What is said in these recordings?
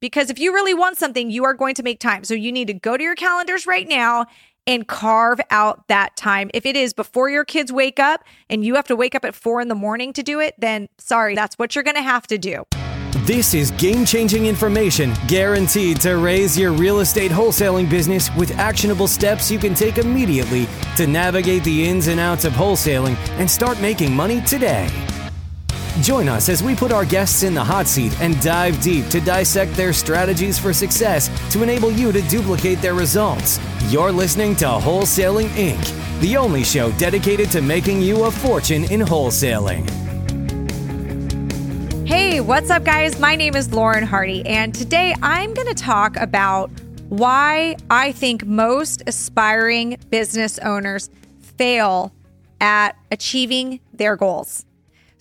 because if you really want something, you are going to make time. So you need to go to your calendars right now and carve out that time. If it is before your kids wake up and you have to wake up at four in the morning to do it, then sorry, that's what you're going to have to do. This is game changing information guaranteed to raise your real estate wholesaling business with actionable steps you can take immediately to navigate the ins and outs of wholesaling and start making money today. Join us as we put our guests in the hot seat and dive deep to dissect their strategies for success to enable you to duplicate their results. You're listening to Wholesaling Inc., the only show dedicated to making you a fortune in wholesaling. Hey, what's up, guys? My name is Lauren Hardy, and today I'm going to talk about why I think most aspiring business owners fail at achieving their goals.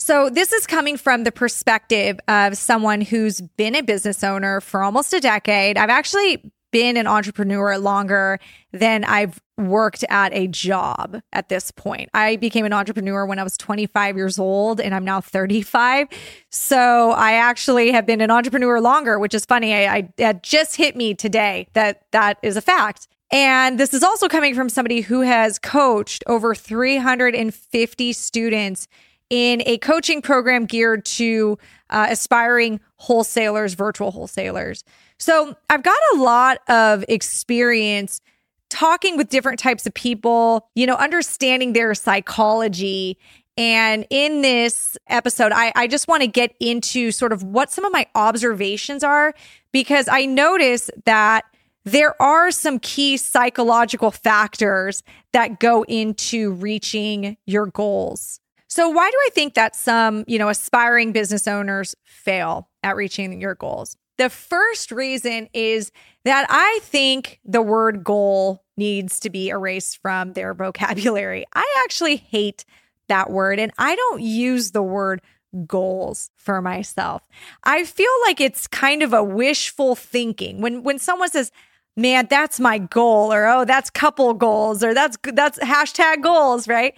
So, this is coming from the perspective of someone who's been a business owner for almost a decade. I've actually been an entrepreneur longer than I've worked at a job at this point. I became an entrepreneur when I was 25 years old and I'm now 35. So I actually have been an entrepreneur longer, which is funny. I, I just hit me today that that is a fact. And this is also coming from somebody who has coached over 350 students in a coaching program geared to uh, aspiring wholesalers, virtual wholesalers. So I've got a lot of experience talking with different types of people, you know, understanding their psychology. And in this episode, I, I just want to get into sort of what some of my observations are because I notice that there are some key psychological factors that go into reaching your goals. So why do I think that some, you know, aspiring business owners fail at reaching your goals? The first reason is that I think the word goal needs to be erased from their vocabulary. I actually hate that word and I don't use the word goals for myself. I feel like it's kind of a wishful thinking. When when someone says, "Man, that's my goal," or "Oh, that's couple goals," or "That's that's hashtag goals," right?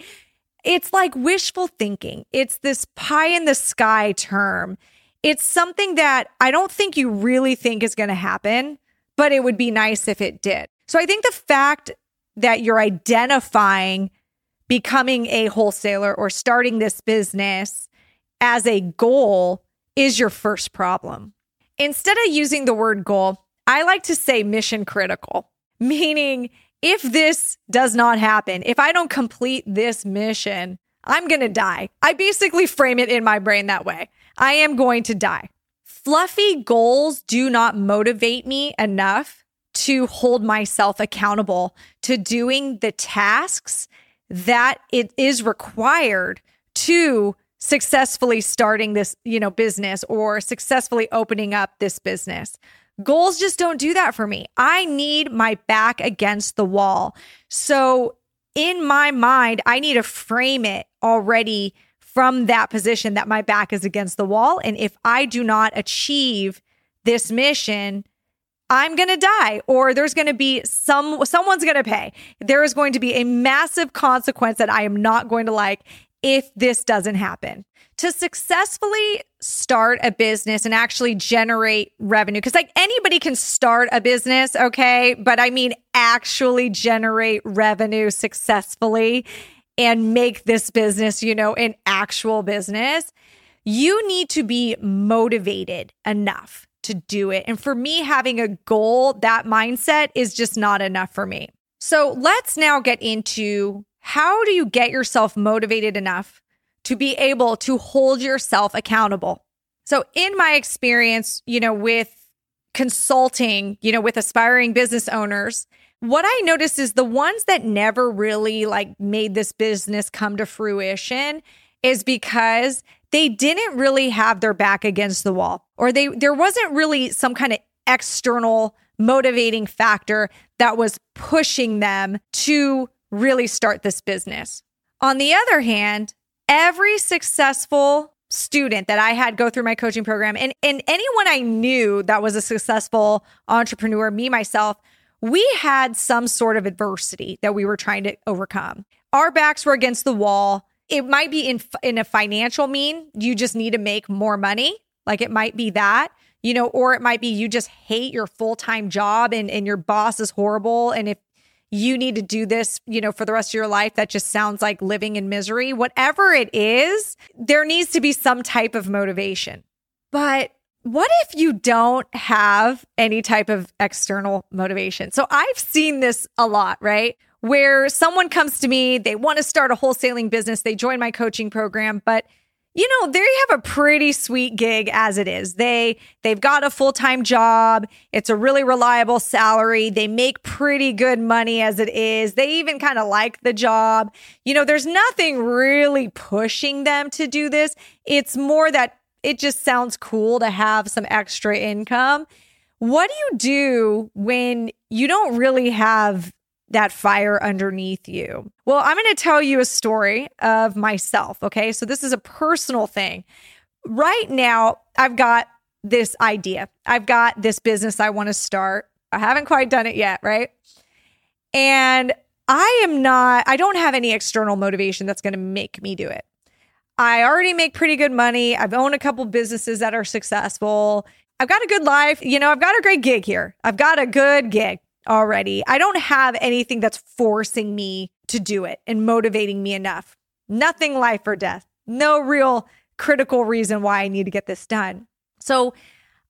It's like wishful thinking. It's this pie in the sky term. It's something that I don't think you really think is going to happen, but it would be nice if it did. So I think the fact that you're identifying becoming a wholesaler or starting this business as a goal is your first problem. Instead of using the word goal, I like to say mission critical, meaning if this does not happen, if I don't complete this mission, I'm going to die. I basically frame it in my brain that way. I am going to die. Fluffy goals do not motivate me enough to hold myself accountable to doing the tasks that it is required to successfully starting this, you know, business or successfully opening up this business. Goals just don't do that for me. I need my back against the wall. So, in my mind, I need to frame it already from that position that my back is against the wall. And if I do not achieve this mission, I'm going to die or there's going to be some someone's going to pay. There is going to be a massive consequence that I am not going to like if this doesn't happen. To successfully start a business and actually generate revenue because like anybody can start a business okay? But i mean actually generate revenue successfully and make this business you know an actual business you need to be motivated enough to do it. And for me having a goal that mindset is just not enough for me. So let's now get into how do you get yourself motivated enough to be able to hold yourself accountable. So, in my experience, you know, with consulting, you know, with aspiring business owners, what I noticed is the ones that never really like made this business come to fruition is because they didn't really have their back against the wall or they there wasn't really some kind of external motivating factor that was pushing them to really start this business. On the other hand, every successful student that I had go through my coaching program and, and anyone I knew that was a successful entrepreneur, me myself, we had some sort of adversity that we were trying to overcome. Our backs were against the wall. It might be in in a financial mean, you just need to make more money. Like it might be that you know, or it might be you just hate your full time job and, and your boss is horrible. And if you need to do this, you know, for the rest of your life, that just sounds like living in misery. Whatever it is, there needs to be some type of motivation. But what if you don't have any type of external motivation? So I've seen this a lot, right? Where someone comes to me, they want to start a wholesaling business, they join my coaching program, but you know, they have a pretty sweet gig as it is. They they've got a full-time job. It's a really reliable salary. They make pretty good money as it is. They even kind of like the job. You know, there's nothing really pushing them to do this. It's more that it just sounds cool to have some extra income. What do you do when you don't really have that fire underneath you? Well, I'm going to tell you a story of myself. Okay. So this is a personal thing. Right now, I've got this idea. I've got this business I want to start. I haven't quite done it yet. Right. And I am not, I don't have any external motivation that's going to make me do it. I already make pretty good money. I've owned a couple businesses that are successful. I've got a good life. You know, I've got a great gig here. I've got a good gig already. I don't have anything that's forcing me to do it and motivating me enough. Nothing life or death. No real critical reason why I need to get this done. So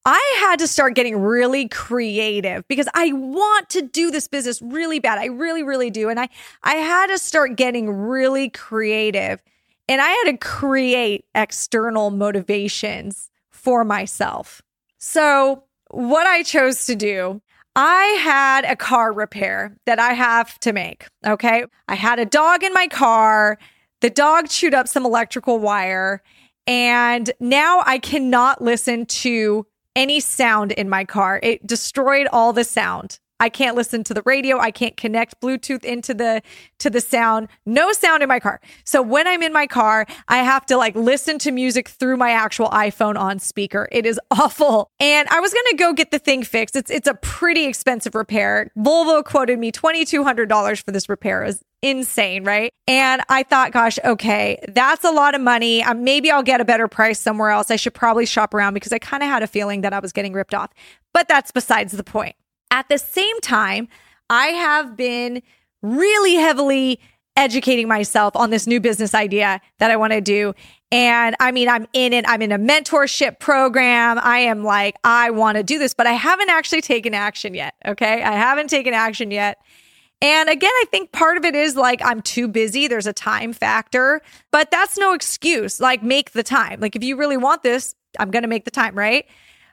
I had to start getting really creative because I want to do this business really bad. I really, really do. And I, I had to start getting really creative and I had to create external motivations for myself. So, what I chose to do, I had a car repair that I have to make. Okay. I had a dog in my car. The dog chewed up some electrical wire. And now I cannot listen to any sound in my car. It destroyed all the sound. I can't listen to the radio. I can't connect Bluetooth into the to the sound. No sound in my car. So when I'm in my car, I have to like listen to music through my actual iPhone on speaker. It is awful. And I was to go get the thing fixed. It's it's a pretty expensive repair. Volvo quoted me $2200 for this repair. Is insane, right? And I thought, gosh, okay, that's a lot of money. Um, maybe I'll get a better price somewhere else. I should probably shop around because I kind of had a feeling that I was getting ripped off. But that's besides the point. At the same time, I have been really heavily educating myself on this new business idea that I want to do. And I mean, I'm in it. I'm in a mentorship program. I am like, I want to do this, but I haven't actually taken action yet. Okay. I haven't taken action yet. And again, I think part of it is like I'm too busy. There's a time factor, but that's no excuse. Like, make the time. Like, if you really want this, I'm going to make the time, right?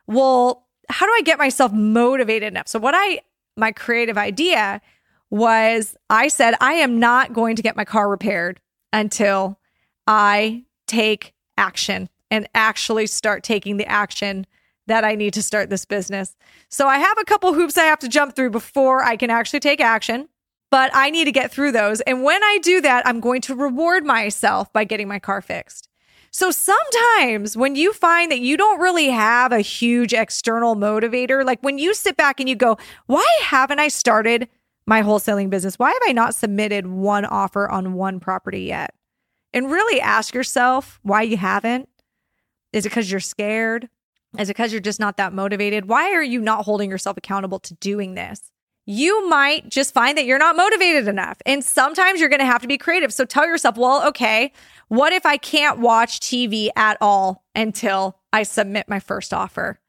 Well, how do I get myself motivated enough? So, what I, my creative idea was I said, I am not going to get my car repaired until I take action and actually start taking the action that I need to start this business. So, I have a couple hoops I have to jump through before I can actually take action, but I need to get through those. And when I do that, I'm going to reward myself by getting my car fixed. So sometimes when you find that you don't really have a huge external motivator, like when you sit back and you go, why haven't I started my wholesaling business? Why have I not submitted one offer on one property yet? And really ask yourself why you haven't. Is it because you're scared? Is it because you're just not that motivated? Why are you not holding yourself accountable to doing this? You might just find that you're not motivated enough. And sometimes you're going to have to be creative. So tell yourself, well, okay, what if I can't watch TV at all until I submit my first offer?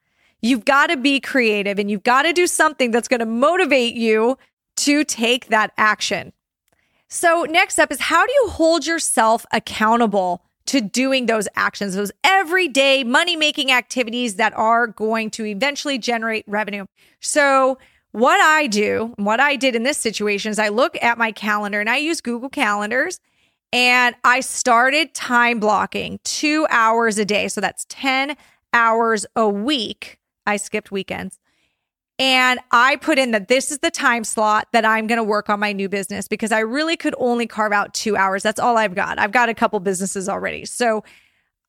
You've got to be creative and you've got to do something that's going to motivate you to take that action. So, next up is how do you hold yourself accountable to doing those actions, those everyday money making activities that are going to eventually generate revenue? So, what I do, what I did in this situation is I look at my calendar and I use Google Calendars and I started time blocking two hours a day. So that's 10 hours a week. I skipped weekends. And I put in that this is the time slot that I'm going to work on my new business because I really could only carve out two hours. That's all I've got. I've got a couple businesses already. So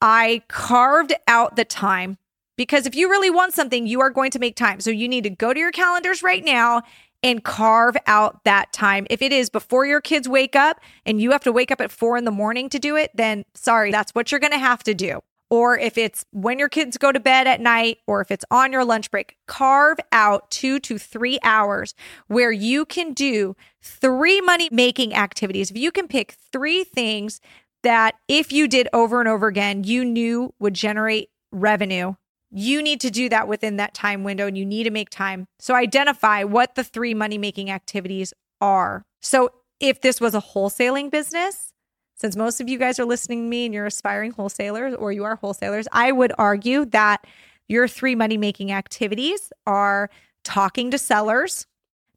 I carved out the time because if you really want something, you are going to make time. So you need to go to your calendars right now and carve out that time. If it is before your kids wake up and you have to wake up at four in the morning to do it, then sorry, that's what you're going to have to do. or if it's when your kids go to bed at night, or if it's on your lunch break, carve out two to three hours where you can do three money making activities. If you can pick three things that if you did over and over again, you knew would generate revenue, you need to do that within that time window and you need to make time. So identify what the three money making activities are. So if this was a wholesaling business, since most of you guys are listening to me and you're aspiring wholesalers or you are wholesalers, I would argue that your three money making activities are talking to sellers,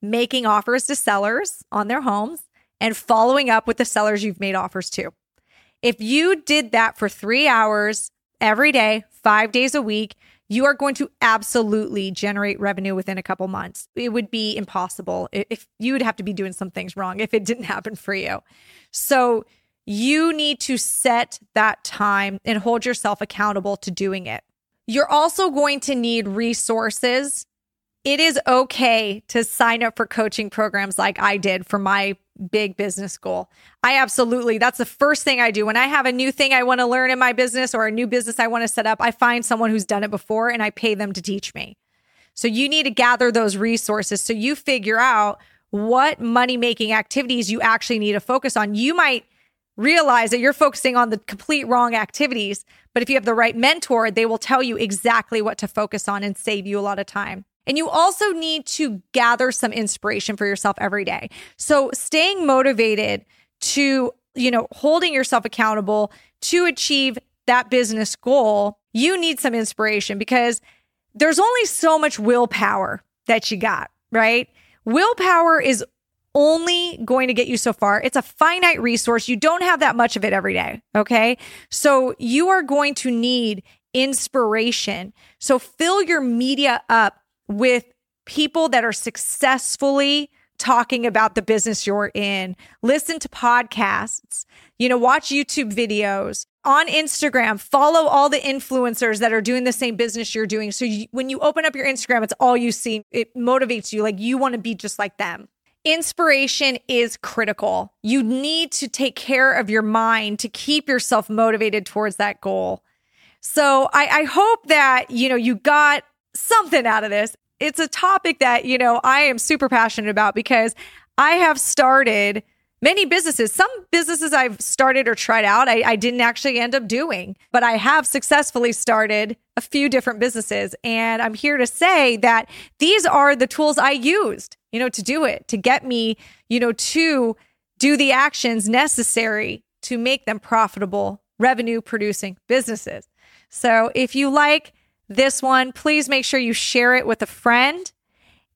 making offers to sellers on their homes, and following up with the sellers you've made offers to. If you did that for three hours every day, five days a week, you are going to absolutely generate revenue within a couple months. It would be impossible if you would have to be doing some things wrong if it didn't happen for you. So, you need to set that time and hold yourself accountable to doing it. You're also going to need resources. It is okay to sign up for coaching programs like I did for my big business goal. I absolutely, that's the first thing I do. When I have a new thing I want to learn in my business or a new business I want to set up, I find someone who's done it before and I pay them to teach me. So you need to gather those resources so you figure out what money making activities you actually need to focus on. You might realize that you're focusing on the complete wrong activities. But if you have the right mentor, they will tell you exactly what to focus on and save you a lot of time. And you also need to gather some inspiration for yourself every day. So staying motivated to, you know, holding yourself accountable to achieve that business goal, you need some inspiration because there's only so much willpower that you got, right? Willpower is only going to get you so far. It's a finite resource. You don't have that much of it every day. Okay. So you are going to need inspiration. So fill your media up with people that are successfully talking about the business you're in. Listen to podcasts, you know, watch YouTube videos on Instagram, follow all the influencers that are doing the same business you're doing. So you, when you open up your Instagram, it's all you see. It motivates you. Like you want to be just like them inspiration is critical. You need to take care of your mind to keep yourself motivated towards that goal. So I, I hope that, you know, you got something out of this. It's a topic that, you know, I am super passionate about because I have started many businesses. Some businesses I've started or tried out, I, I, didn't actually end up doing, but I have successfully started a few different businesses. And I'm here to say that these are the tools I used you know, to do it, to get me, you know, to do the actions necessary to make them profitable, revenue producing businesses. So if you like this one, please make sure you share it with a friend.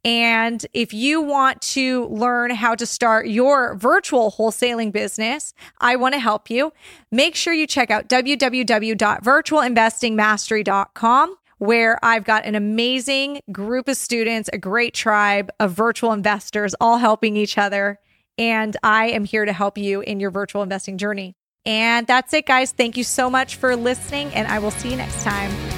And if you want to learn how to start your virtual wholesaling business, I want to help you. Make sure you check out www.virtualinvestingmastery.com where I've got an amazing group of students, a great tribe of virtual investors, all helping each other. And I am here to help you in your virtual investing journey. And that's it, guys. Thank you so much for listening, and I will see you next time.